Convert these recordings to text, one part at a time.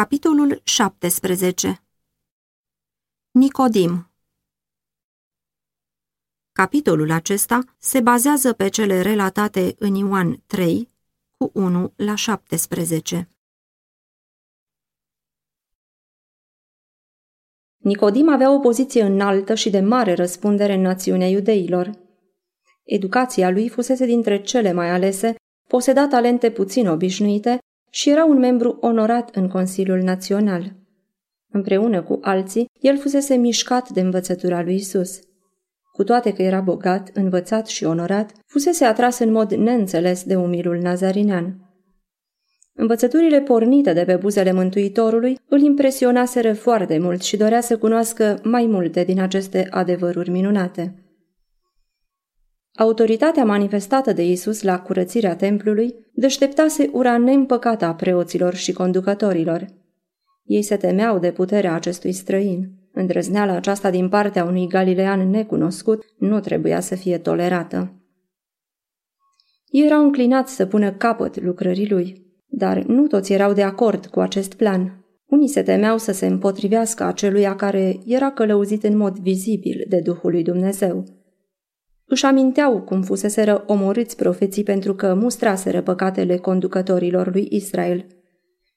Capitolul 17 Nicodim Capitolul acesta se bazează pe cele relatate în Ioan 3, cu 1 la 17. Nicodim avea o poziție înaltă și de mare răspundere în națiunea iudeilor. Educația lui fusese dintre cele mai alese, poseda talente puțin obișnuite și era un membru onorat în Consiliul Național. Împreună cu alții, el fusese mișcat de învățătura lui Isus. Cu toate că era bogat, învățat și onorat, fusese atras în mod neînțeles de umilul nazarinean. Învățăturile pornite de pe buzele Mântuitorului îl impresionaseră foarte mult și dorea să cunoască mai multe din aceste adevăruri minunate. Autoritatea manifestată de Isus la curățirea templului deșteptase ura neîmpăcată a preoților și conducătorilor. Ei se temeau de puterea acestui străin. Îndrăzneala aceasta din partea unui galilean necunoscut nu trebuia să fie tolerată. Ei erau înclinați să pună capăt lucrării lui, dar nu toți erau de acord cu acest plan. Unii se temeau să se împotrivească aceluia care era călăuzit în mod vizibil de Duhul lui Dumnezeu. Își aminteau cum fuseseră omorâți profeții pentru că mustraseră păcatele conducătorilor lui Israel.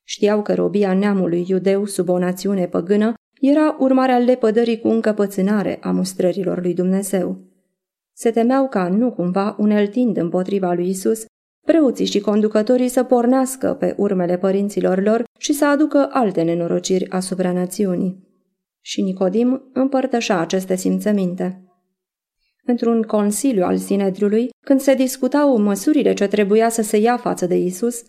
Știau că robia neamului iudeu sub o națiune păgână era urmarea lepădării cu încăpățânare a mustrărilor lui Dumnezeu. Se temeau ca nu cumva uneltind împotriva lui Isus, preoții și conducătorii să pornească pe urmele părinților lor și să aducă alte nenorociri asupra națiunii. Și Nicodim împărtășa aceste simțăminte într-un consiliu al Sinedriului, când se discutau măsurile ce trebuia să se ia față de Isus,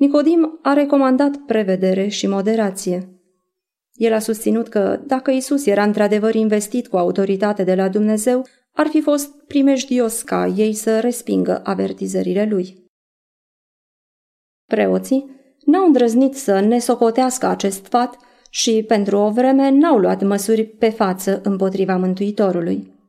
Nicodim a recomandat prevedere și moderație. El a susținut că, dacă Isus era într-adevăr investit cu autoritate de la Dumnezeu, ar fi fost primejdios ca ei să respingă avertizările lui. Preoții n-au îndrăznit să ne socotească acest fat și, pentru o vreme, n-au luat măsuri pe față împotriva Mântuitorului.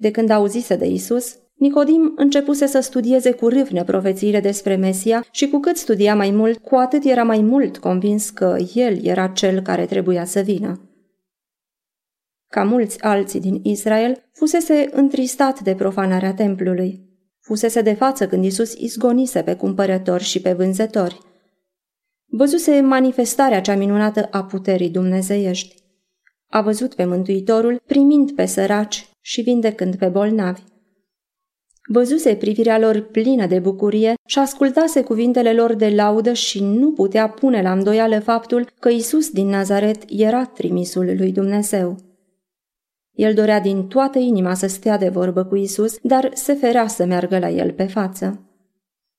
De când auzise de Isus, Nicodim începuse să studieze cu râvnă profețiile despre Mesia și cu cât studia mai mult, cu atât era mai mult convins că el era cel care trebuia să vină. Ca mulți alții din Israel, fusese întristat de profanarea templului. Fusese de față când Isus izgonise pe cumpărători și pe vânzători. Văzuse manifestarea cea minunată a puterii dumnezeiești. A văzut pe Mântuitorul primind pe săraci și vindecând pe bolnavi. Văzuse privirea lor plină de bucurie și ascultase cuvintele lor de laudă și nu putea pune la îndoială faptul că Isus din Nazaret era trimisul lui Dumnezeu. El dorea din toată inima să stea de vorbă cu Isus, dar se ferea să meargă la el pe față.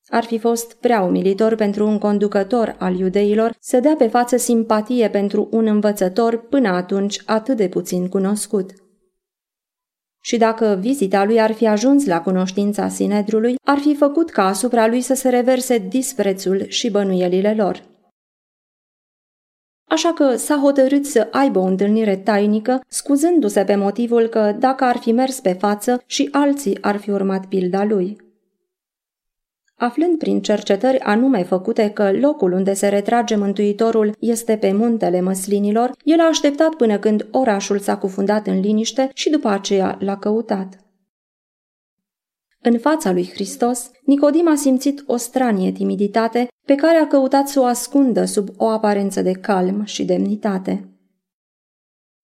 Ar fi fost prea umilitor pentru un conducător al iudeilor să dea pe față simpatie pentru un învățător până atunci atât de puțin cunoscut. Și dacă vizita lui ar fi ajuns la cunoștința Sinedrului, ar fi făcut ca asupra lui să se reverse disprețul și bănuielile lor. Așa că s-a hotărât să aibă o întâlnire tainică, scuzându-se pe motivul că dacă ar fi mers pe față și alții ar fi urmat pilda lui. Aflând prin cercetări anume făcute că locul unde se retrage Mântuitorul este pe muntele măslinilor, el a așteptat până când orașul s-a cufundat în liniște și după aceea l-a căutat. În fața lui Hristos, Nicodim a simțit o stranie timiditate pe care a căutat să o ascundă sub o aparență de calm și demnitate.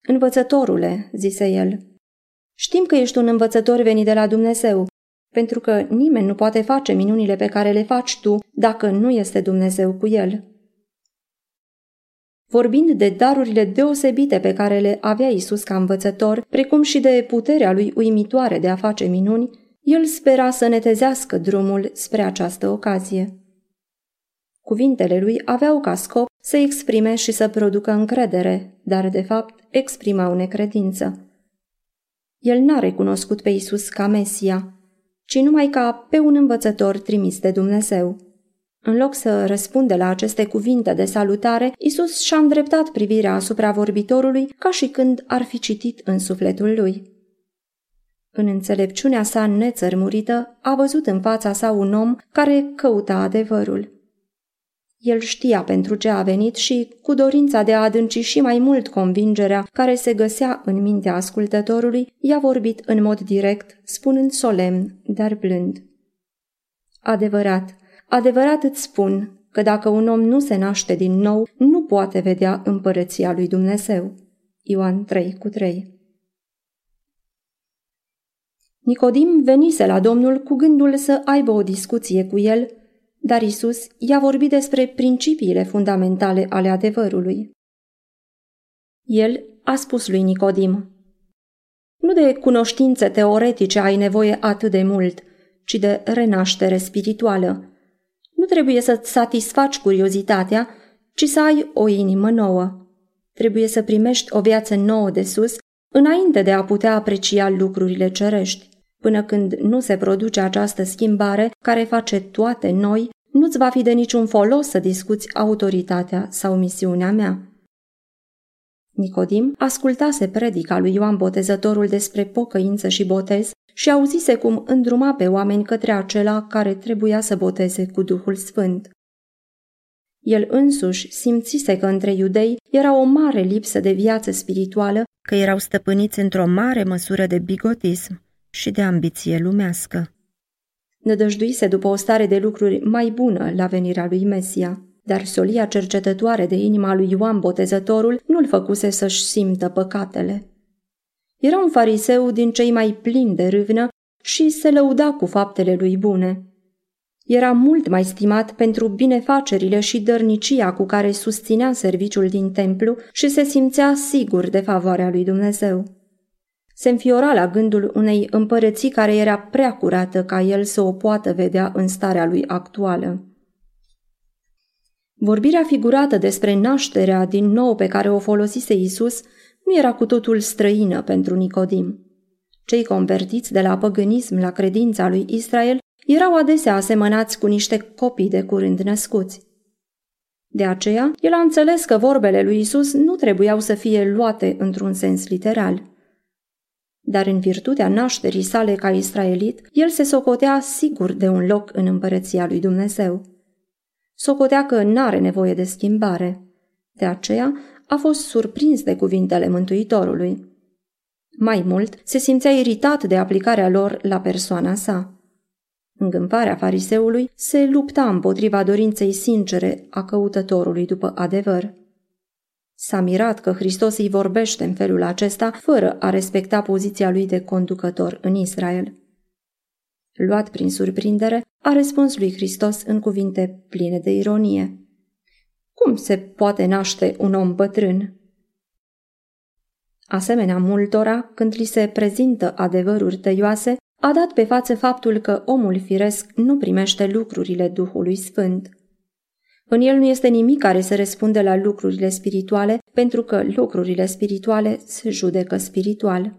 Învățătorule, zise el, știm că ești un învățător venit de la Dumnezeu pentru că nimeni nu poate face minunile pe care le faci tu dacă nu este Dumnezeu cu el. Vorbind de darurile deosebite pe care le avea Isus ca învățător, precum și de puterea lui uimitoare de a face minuni, el spera să netezească drumul spre această ocazie. Cuvintele lui aveau ca scop să exprime și să producă încredere, dar de fapt exprimau necredință. El n-a recunoscut pe Isus ca Mesia, ci numai ca pe un învățător trimis de Dumnezeu. În loc să răspunde la aceste cuvinte de salutare, Isus și-a îndreptat privirea asupra vorbitorului ca și când ar fi citit în sufletul lui. În înțelepciunea sa nețărmurită, a văzut în fața sa un om care căuta adevărul. El știa pentru ce a venit și, cu dorința de a adânci și mai mult convingerea care se găsea în mintea ascultătorului, i-a vorbit în mod direct, spunând solemn, dar blând. Adevărat, adevărat îți spun că dacă un om nu se naște din nou, nu poate vedea împărăția lui Dumnezeu. Ioan 3 cu 3 Nicodim venise la Domnul cu gândul să aibă o discuție cu el dar Isus i-a vorbit despre principiile fundamentale ale adevărului. El a spus lui Nicodim, Nu de cunoștințe teoretice ai nevoie atât de mult, ci de renaștere spirituală. Nu trebuie să-ți satisfaci curiozitatea, ci să ai o inimă nouă. Trebuie să primești o viață nouă de sus, înainte de a putea aprecia lucrurile cerești. Până când nu se produce această schimbare care face toate noi, nu-ți va fi de niciun folos să discuți autoritatea sau misiunea mea. Nicodim ascultase predica lui Ioan Botezătorul despre pocăință și botez și auzise cum îndruma pe oameni către acela care trebuia să boteze cu Duhul Sfânt. El însuși simțise că între iudei era o mare lipsă de viață spirituală, că erau stăpâniți într-o mare măsură de bigotism și de ambiție lumească nădăjduise după o stare de lucruri mai bună la venirea lui Mesia. Dar solia cercetătoare de inima lui Ioan Botezătorul nu-l făcuse să-și simtă păcatele. Era un fariseu din cei mai plini de râvnă și se lăuda cu faptele lui bune. Era mult mai stimat pentru binefacerile și dărnicia cu care susținea serviciul din templu și se simțea sigur de favoarea lui Dumnezeu se înfiora la gândul unei împărății care era prea curată ca el să o poată vedea în starea lui actuală. Vorbirea figurată despre nașterea din nou pe care o folosise Isus nu era cu totul străină pentru Nicodim. Cei convertiți de la păgânism la credința lui Israel erau adesea asemănați cu niște copii de curând născuți. De aceea, el a înțeles că vorbele lui Isus nu trebuiau să fie luate într-un sens literal dar în virtutea nașterii sale ca israelit, el se socotea sigur de un loc în împărăția lui Dumnezeu. Socotea că n-are nevoie de schimbare. De aceea a fost surprins de cuvintele Mântuitorului. Mai mult, se simțea iritat de aplicarea lor la persoana sa. Îngâmparea fariseului se lupta împotriva dorinței sincere a căutătorului după adevăr. S-a mirat că Hristos îi vorbește în felul acesta, fără a respecta poziția lui de conducător în Israel. Luat prin surprindere, a răspuns lui Hristos în cuvinte pline de ironie. Cum se poate naște un om bătrân? Asemenea multora, când li se prezintă adevăruri tăioase, a dat pe față faptul că omul firesc nu primește lucrurile Duhului Sfânt. În el nu este nimic care să răspunde la lucrurile spirituale, pentru că lucrurile spirituale se judecă spiritual.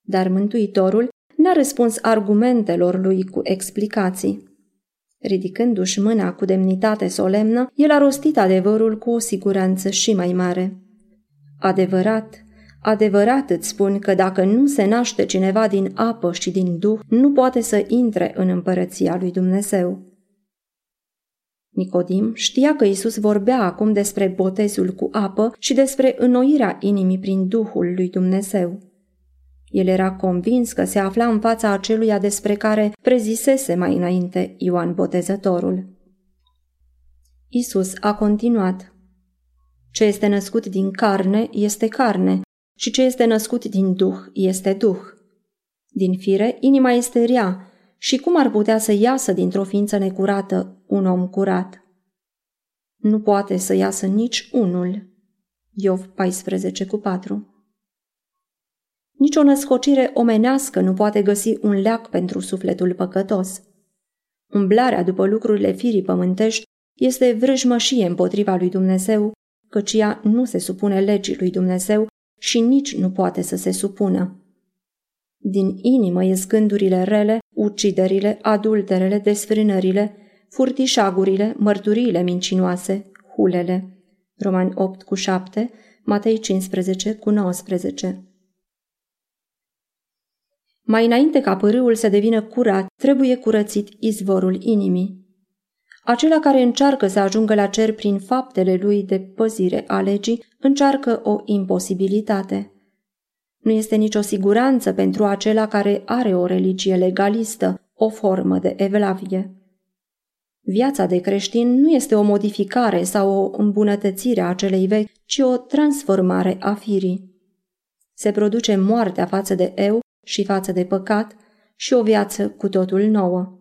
Dar Mântuitorul n-a răspuns argumentelor lui cu explicații. Ridicându-și mâna cu demnitate solemnă, el a rostit adevărul cu o siguranță și mai mare. Adevărat, adevărat îți spun că dacă nu se naște cineva din apă și din duh, nu poate să intre în împărăția lui Dumnezeu. Nicodim știa că Isus vorbea acum despre botezul cu apă și despre înnoirea inimii prin Duhul lui Dumnezeu. El era convins că se afla în fața aceluia despre care prezisese mai înainte Ioan Botezătorul. Isus a continuat. Ce este născut din carne este carne și ce este născut din duh este duh. Din fire, inima este rea, și cum ar putea să iasă dintr-o ființă necurată un om curat? Nu poate să iasă nici unul. Iov 14 cu 4 Nici o născocire omenească nu poate găsi un leac pentru sufletul păcătos. Umblarea după lucrurile firii pământești este vrăjmășie împotriva lui Dumnezeu, căci ea nu se supune legii lui Dumnezeu și nici nu poate să se supună. Din inimă ies gândurile rele, uciderile, adulterele, desfrânările, furtișagurile, mărturiile mincinoase, hulele. Romani 8 cu 7, Matei 15 cu 19. Mai înainte ca pârâul să devină curat, trebuie curățit izvorul inimii. Acela care încearcă să ajungă la cer prin faptele lui de păzire a legii, încearcă o imposibilitate. Nu este nicio siguranță pentru acela care are o religie legalistă, o formă de evlavie. Viața de creștin nu este o modificare sau o îmbunătățire a celei vechi, ci o transformare a firii. Se produce moartea față de eu și față de păcat și o viață cu totul nouă.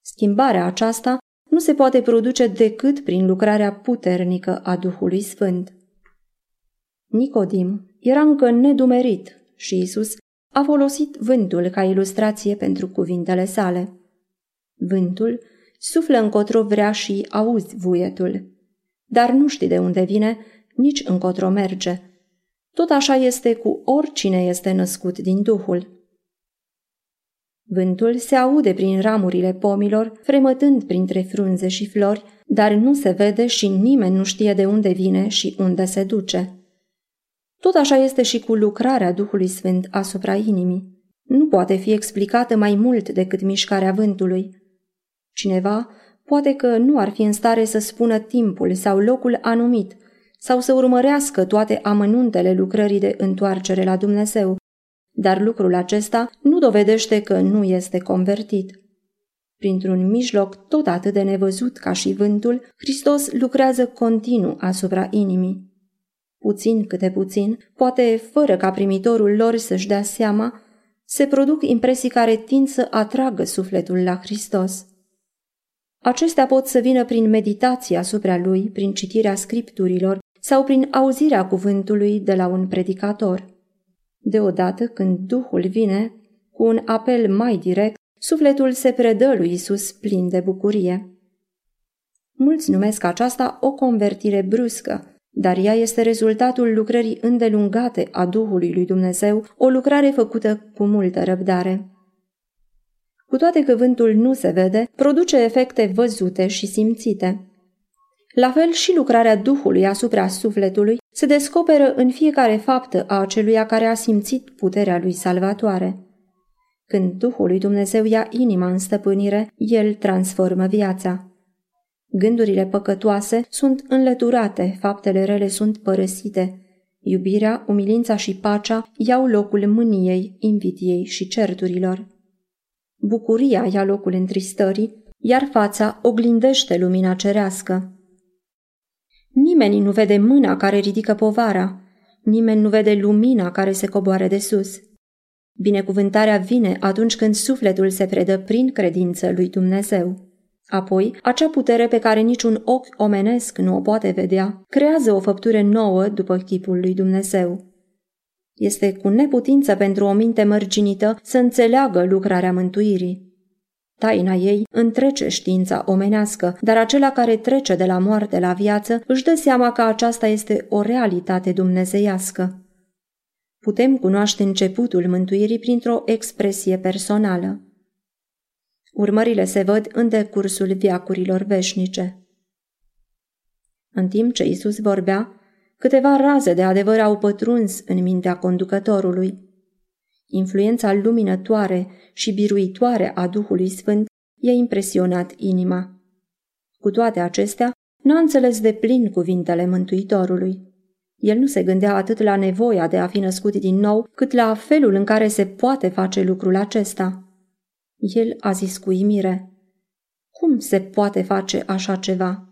Schimbarea aceasta nu se poate produce decât prin lucrarea puternică a Duhului Sfânt. Nicodim era încă nedumerit și Isus a folosit vântul ca ilustrație pentru cuvintele sale. Vântul suflă încotro vrea și auzi vuietul, dar nu știi de unde vine, nici încotro merge. Tot așa este cu oricine este născut din Duhul. Vântul se aude prin ramurile pomilor, fremătând printre frunze și flori, dar nu se vede și nimeni nu știe de unde vine și unde se duce. Tot așa este și cu lucrarea Duhului Sfânt asupra inimii. Nu poate fi explicată mai mult decât mișcarea vântului. Cineva poate că nu ar fi în stare să spună timpul sau locul anumit, sau să urmărească toate amănuntele lucrării de întoarcere la Dumnezeu, dar lucrul acesta nu dovedește că nu este convertit. Printr-un mijloc tot atât de nevăzut ca și vântul, Hristos lucrează continuu asupra inimii. Puțin câte puțin, poate fără ca primitorul lor să-și dea seama, se produc impresii care tind să atragă sufletul la Hristos. Acestea pot să vină prin meditație asupra lui, prin citirea scripturilor sau prin auzirea cuvântului de la un predicator. Deodată, când Duhul vine, cu un apel mai direct, sufletul se predă lui Isus plin de bucurie. Mulți numesc aceasta o convertire bruscă, dar ea este rezultatul lucrării îndelungate a Duhului lui Dumnezeu, o lucrare făcută cu multă răbdare. Cu toate că vântul nu se vede, produce efecte văzute și simțite. La fel și lucrarea Duhului asupra sufletului se descoperă în fiecare faptă a aceluia care a simțit puterea lui salvatoare. Când Duhul lui Dumnezeu ia inima în stăpânire, El transformă viața. Gândurile păcătoase sunt înlăturate, faptele rele sunt părăsite. Iubirea, umilința și pacea iau locul mâniei, invidiei și certurilor. Bucuria ia locul întristării, iar fața oglindește lumina cerească. Nimeni nu vede mâna care ridică povara, nimeni nu vede lumina care se coboare de sus. Binecuvântarea vine atunci când sufletul se predă prin credință lui Dumnezeu. Apoi, acea putere pe care niciun ochi omenesc nu o poate vedea, creează o făptură nouă după chipul lui Dumnezeu. Este cu neputință pentru o minte mărginită să înțeleagă lucrarea mântuirii. Taina ei întrece știința omenească, dar acela care trece de la moarte la viață își dă seama că aceasta este o realitate dumnezeiască. Putem cunoaște începutul mântuirii printr-o expresie personală. Urmările se văd în decursul viacurilor veșnice. În timp ce Isus vorbea, câteva raze de adevăr au pătruns în mintea conducătorului. Influența luminătoare și biruitoare a Duhului Sfânt i-a impresionat inima. Cu toate acestea, n-a înțeles de plin cuvintele Mântuitorului. El nu se gândea atât la nevoia de a fi născut din nou, cât la felul în care se poate face lucrul acesta. El a zis cu imire, Cum se poate face așa ceva?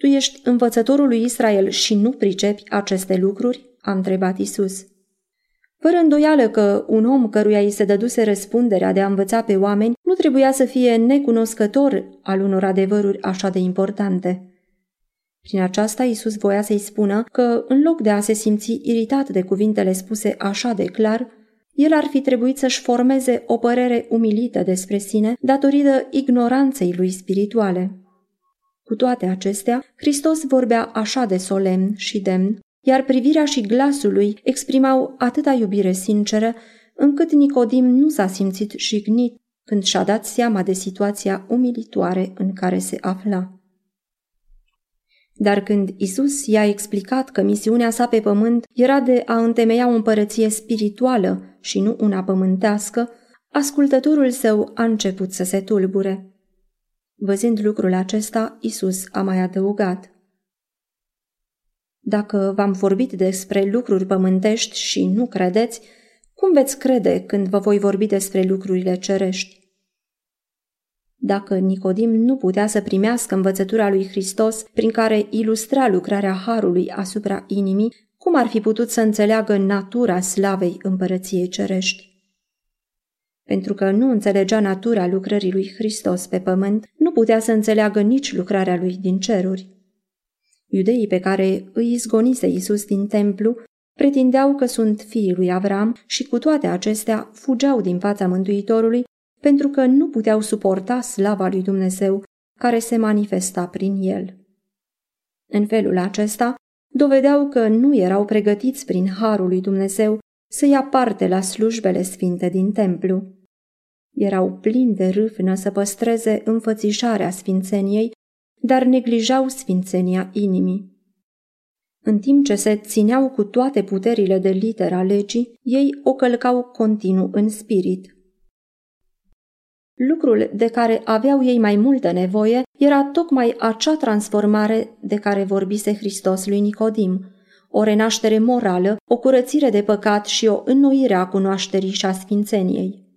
Tu ești învățătorul lui Israel și nu pricepi aceste lucruri? a întrebat Isus. Fără îndoială că un om căruia îi se dăduse răspunderea de a învăța pe oameni nu trebuia să fie necunoscător al unor adevăruri așa de importante. Prin aceasta Iisus voia să-i spună că, în loc de a se simți iritat de cuvintele spuse așa de clar, el ar fi trebuit să-și formeze o părere umilită despre sine datorită ignoranței lui spirituale. Cu toate acestea, Hristos vorbea așa de solemn și demn iar privirea și glasul lui exprimau atâta iubire sinceră, încât Nicodim nu s-a simțit jignit când și-a dat seama de situația umilitoare în care se afla. Dar când Isus i-a explicat că misiunea sa pe pământ era de a întemeia o împărăție spirituală și nu una pământească, ascultătorul său a început să se tulbure. Văzând lucrul acesta, Isus a mai adăugat. Dacă v-am vorbit despre lucruri pământești și nu credeți, cum veți crede când vă voi vorbi despre lucrurile cerești? Dacă Nicodim nu putea să primească învățătura lui Hristos prin care ilustra lucrarea Harului asupra inimii, cum ar fi putut să înțeleagă natura slavei împărăției cerești? Pentru că nu înțelegea natura lucrării lui Hristos pe pământ, nu putea să înțeleagă nici lucrarea lui din ceruri. Iudeii pe care îi izgonise Isus din templu pretindeau că sunt fiii lui Avram și cu toate acestea fugeau din fața Mântuitorului pentru că nu puteau suporta slava lui Dumnezeu care se manifesta prin el. În felul acesta, dovedeau că nu erau pregătiți prin harul lui Dumnezeu să ia parte la slujbele sfinte din templu. Erau plini de râvnă să păstreze înfățișarea sfințeniei, dar neglijau sfințenia inimii. În timp ce se țineau cu toate puterile de litera legii, ei o călcau continuu în spirit. Lucrul de care aveau ei mai multă nevoie era tocmai acea transformare de care vorbise Hristos lui Nicodim, o renaștere morală, o curățire de păcat și o înnoire a cunoașterii și a sfințeniei.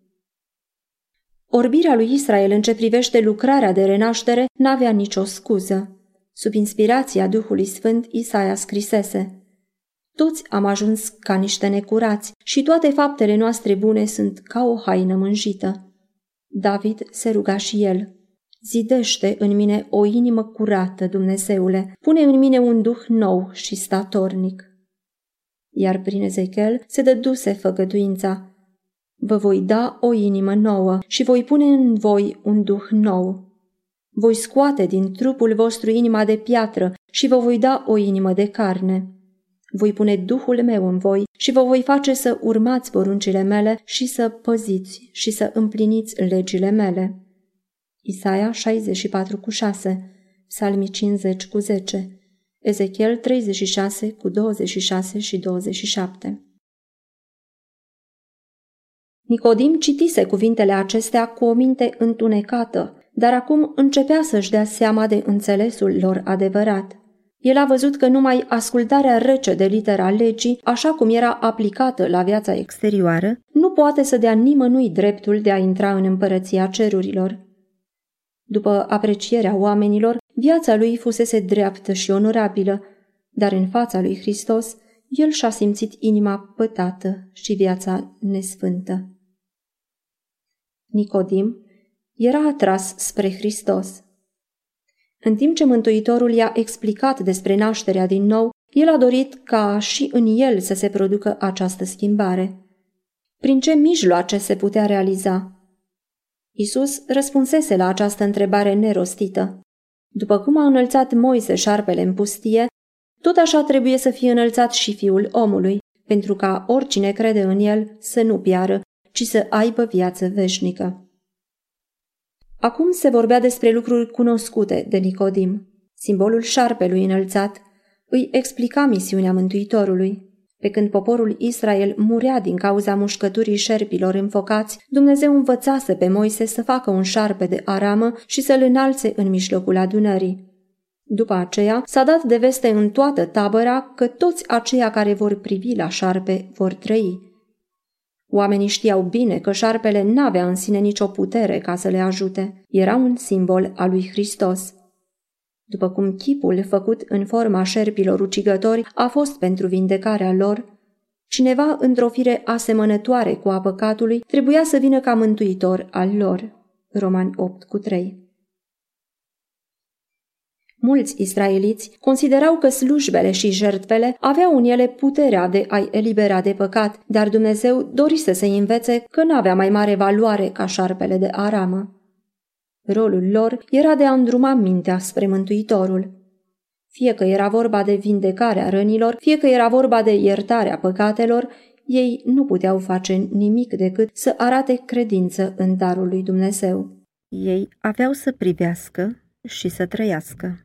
Orbirea lui Israel în ce privește lucrarea de renaștere n-avea nicio scuză. Sub inspirația Duhului Sfânt, Isaia scrisese Toți am ajuns ca niște necurați și toate faptele noastre bune sunt ca o haină mânjită. David se ruga și el. Zidește în mine o inimă curată, Dumnezeule, pune în mine un duh nou și statornic. Iar prin Ezechiel se dăduse făgăduința. Vă voi da o inimă nouă și voi pune în voi un duh nou. Voi scoate din trupul vostru inima de piatră și vă voi da o inimă de carne. Voi pune Duhul meu în voi și vă voi face să urmați poruncile mele și să păziți și să împliniți legile mele. Isaia 64 cu 6, Psalmii 50 cu 10, Ezechiel 36 cu 26 și 27. Nicodim citise cuvintele acestea cu o minte întunecată, dar acum începea să-și dea seama de înțelesul lor adevărat. El a văzut că numai ascultarea rece de litera legii, așa cum era aplicată la viața exterioară, nu poate să dea nimănui dreptul de a intra în împărăția cerurilor. După aprecierea oamenilor, viața lui fusese dreaptă și onorabilă, dar în fața lui Hristos, el și-a simțit inima pătată și viața nesfântă. Nicodim era atras spre Hristos. În timp ce Mântuitorul i-a explicat despre nașterea din nou, el a dorit ca și în el să se producă această schimbare. Prin ce mijloace se putea realiza? Isus răspunsese la această întrebare nerostită. După cum a înălțat Moise șarpele în pustie, tot așa trebuie să fie înălțat și fiul omului, pentru ca oricine crede în el să nu piară, ci să aibă viață veșnică. Acum se vorbea despre lucruri cunoscute de Nicodim. Simbolul șarpelui înălțat îi explica misiunea Mântuitorului. Pe când poporul Israel murea din cauza mușcăturii șerpilor înfocați, Dumnezeu învățase pe Moise să facă un șarpe de aramă și să-l înalțe în mijlocul adunării. După aceea, s-a dat de veste în toată tabăra că toți aceia care vor privi la șarpe vor trăi. Oamenii știau bine că șarpele n-avea în sine nicio putere ca să le ajute. Era un simbol al lui Hristos. După cum chipul făcut în forma șerpilor ucigători a fost pentru vindecarea lor, cineva într-o fire asemănătoare cu a păcatului trebuia să vină ca mântuitor al lor. Romani 8 cu 3 Mulți israeliți considerau că slujbele și jertfele aveau în ele puterea de a-i elibera de păcat, dar Dumnezeu dorise să-i învețe că nu avea mai mare valoare ca șarpele de aramă. Rolul lor era de a îndruma mintea spre Mântuitorul. Fie că era vorba de vindecarea rănilor, fie că era vorba de iertarea păcatelor, ei nu puteau face nimic decât să arate credință în darul lui Dumnezeu. Ei aveau să privească și să trăiască.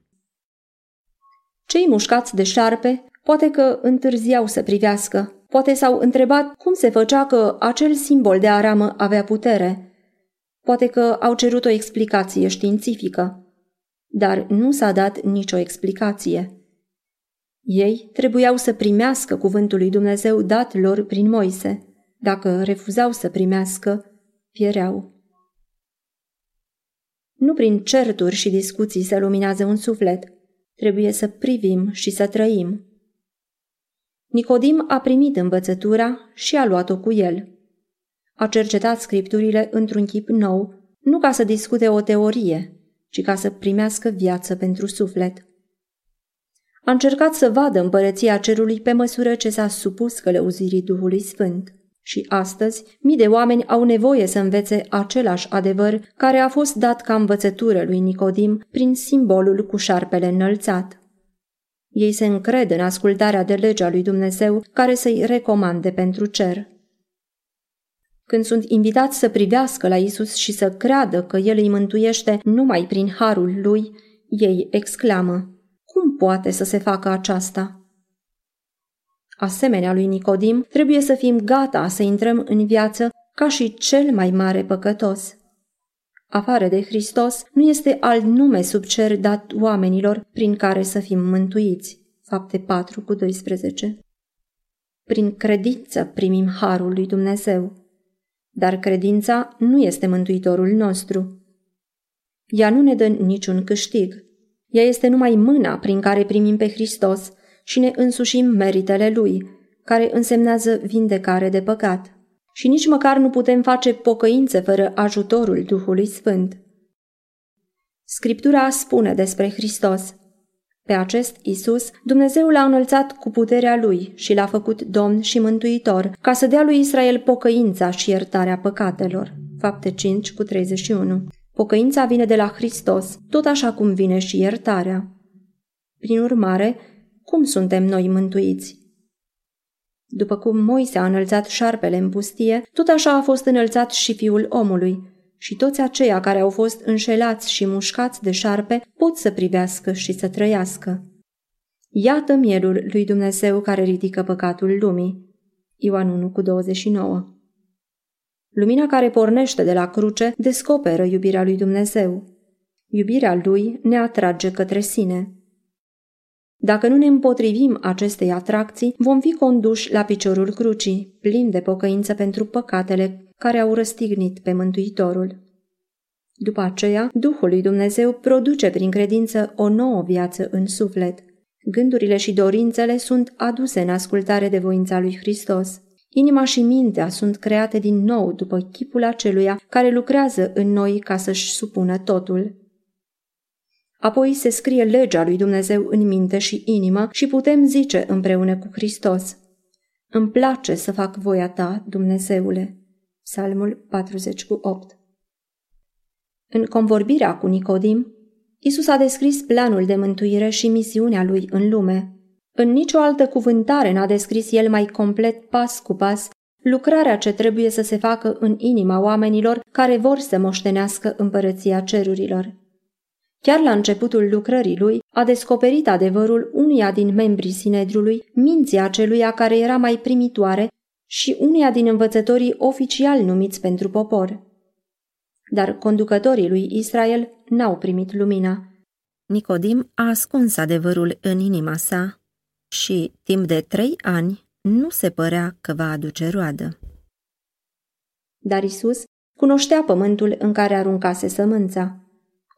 Cei mușcați de șarpe poate că întârziau să privească, poate s-au întrebat cum se făcea că acel simbol de aramă avea putere. Poate că au cerut o explicație științifică, dar nu s-a dat nicio explicație. Ei trebuiau să primească cuvântul lui Dumnezeu dat lor prin Moise. Dacă refuzau să primească, piereau. Nu prin certuri și discuții se luminează un suflet. Trebuie să privim și să trăim. Nicodim a primit învățătura și a luat-o cu el. A cercetat scripturile într-un chip nou, nu ca să discute o teorie, ci ca să primească viață pentru suflet. A încercat să vadă împărăția cerului pe măsură ce s-a supus călăuzirii Duhului Sfânt. Și astăzi, mii de oameni au nevoie să învețe același adevăr care a fost dat ca învățătură lui Nicodim prin simbolul cu șarpele înălțat. Ei se încred în ascultarea de legea lui Dumnezeu care să-i recomande pentru cer. Când sunt invitați să privească la Isus și să creadă că El îi mântuiește numai prin harul lui, ei exclamă, Cum poate să se facă aceasta? Asemenea lui Nicodim, trebuie să fim gata să intrăm în viață ca și cel mai mare păcătos. Afară de Hristos, nu este alt nume sub cer dat oamenilor prin care să fim mântuiți. Fapte 4 cu 12 Prin credință primim harul lui Dumnezeu. Dar credința nu este mântuitorul nostru. Ea nu ne dă niciun câștig. Ea este numai mâna prin care primim pe Hristos și ne însușim meritele Lui, care însemnează vindecare de păcat. Și nici măcar nu putem face pocăință fără ajutorul Duhului Sfânt. Scriptura spune despre Hristos. Pe acest Isus, Dumnezeu l-a înălțat cu puterea Lui și l-a făcut Domn și Mântuitor, ca să dea lui Israel pocăința și iertarea păcatelor. Fapte 5 cu 31 Pocăința vine de la Hristos, tot așa cum vine și iertarea. Prin urmare, cum suntem noi mântuiți? După cum Moise a înălțat șarpele în pustie, tot așa a fost înălțat și fiul omului, și toți aceia care au fost înșelați și mușcați de șarpe pot să privească și să trăiască. Iată mielul lui Dumnezeu care ridică păcatul lumii. Ioan 1 cu 29 Lumina care pornește de la cruce descoperă iubirea lui Dumnezeu. Iubirea lui ne atrage către sine. Dacă nu ne împotrivim acestei atracții, vom fi conduși la piciorul crucii, plin de pocăință pentru păcatele care au răstignit pe Mântuitorul. După aceea, Duhul lui Dumnezeu produce prin credință o nouă viață în suflet. Gândurile și dorințele sunt aduse în ascultare de voința lui Hristos. Inima și mintea sunt create din nou după chipul aceluia care lucrează în noi ca să-și supună totul. Apoi se scrie legea lui Dumnezeu în minte și inimă și putem zice împreună cu Hristos, Îmi place să fac voia ta, Dumnezeule. Psalmul 48 În convorbirea cu Nicodim, Isus a descris planul de mântuire și misiunea lui în lume. În nicio altă cuvântare n-a descris el mai complet pas cu pas lucrarea ce trebuie să se facă în inima oamenilor care vor să moștenească împărăția cerurilor. Chiar la începutul lucrării lui, a descoperit adevărul unuia din membrii Sinedriului, minții aceluia care era mai primitoare și unuia din învățătorii oficial numiți pentru popor. Dar conducătorii lui Israel n-au primit lumina. Nicodim a ascuns adevărul în inima sa și, timp de trei ani, nu se părea că va aduce roadă. Dar Isus cunoștea pământul în care aruncase sămânța.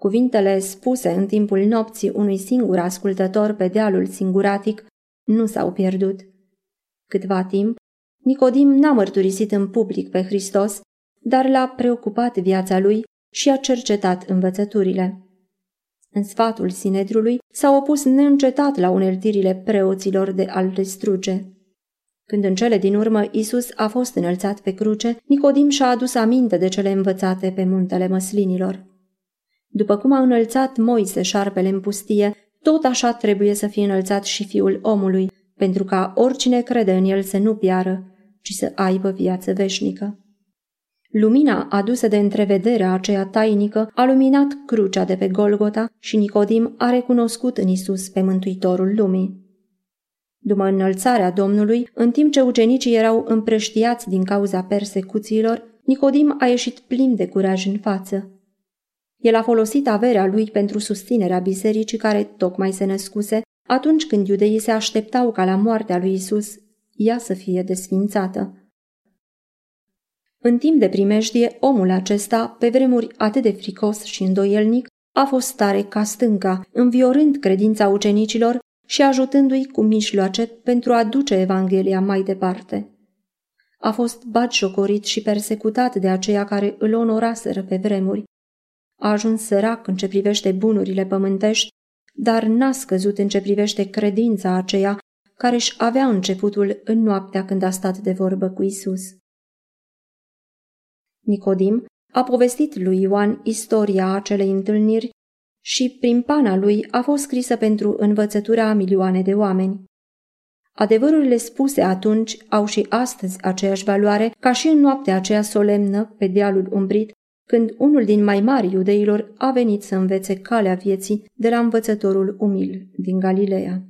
Cuvintele spuse în timpul nopții unui singur ascultător pe dealul singuratic nu s-au pierdut. Câtva timp, Nicodim n-a mărturisit în public pe Hristos, dar l-a preocupat viața lui și a cercetat învățăturile. În sfatul Sinedrului s-a opus neîncetat la uneltirile preoților de a-l distruge. Când în cele din urmă Isus a fost înălțat pe cruce, Nicodim și-a adus aminte de cele învățate pe muntele măslinilor. După cum a înălțat Moise șarpele în pustie, tot așa trebuie să fie înălțat și fiul omului, pentru ca oricine crede în el să nu piară, ci să aibă viață veșnică. Lumina adusă de întrevederea aceea tainică a luminat crucea de pe Golgota și Nicodim a recunoscut în Isus pe Mântuitorul lumii. După înălțarea Domnului, în timp ce ucenicii erau împrăștiați din cauza persecuțiilor, Nicodim a ieșit plin de curaj în față. El a folosit averea lui pentru susținerea bisericii care tocmai se născuse atunci când iudeii se așteptau ca la moartea lui Isus ea să fie desfințată. În timp de primejdie, omul acesta, pe vremuri atât de fricos și îndoielnic, a fost tare ca stânca, înviorând credința ucenicilor și ajutându-i cu mijloace pentru a duce Evanghelia mai departe. A fost batjocorit și persecutat de aceia care îl onoraseră pe vremuri. A ajuns sărac în ce privește bunurile pământești, dar n-a scăzut în ce privește credința aceea care își avea începutul în noaptea când a stat de vorbă cu Isus. Nicodim a povestit lui Ioan istoria acelei întâlniri și prin pana lui a fost scrisă pentru învățătura a milioane de oameni. Adevărurile spuse atunci au și astăzi aceeași valoare ca și în noaptea aceea solemnă pe dealul umbrit, când unul din mai mari iudeilor a venit să învețe calea vieții de la învățătorul umil din Galileea.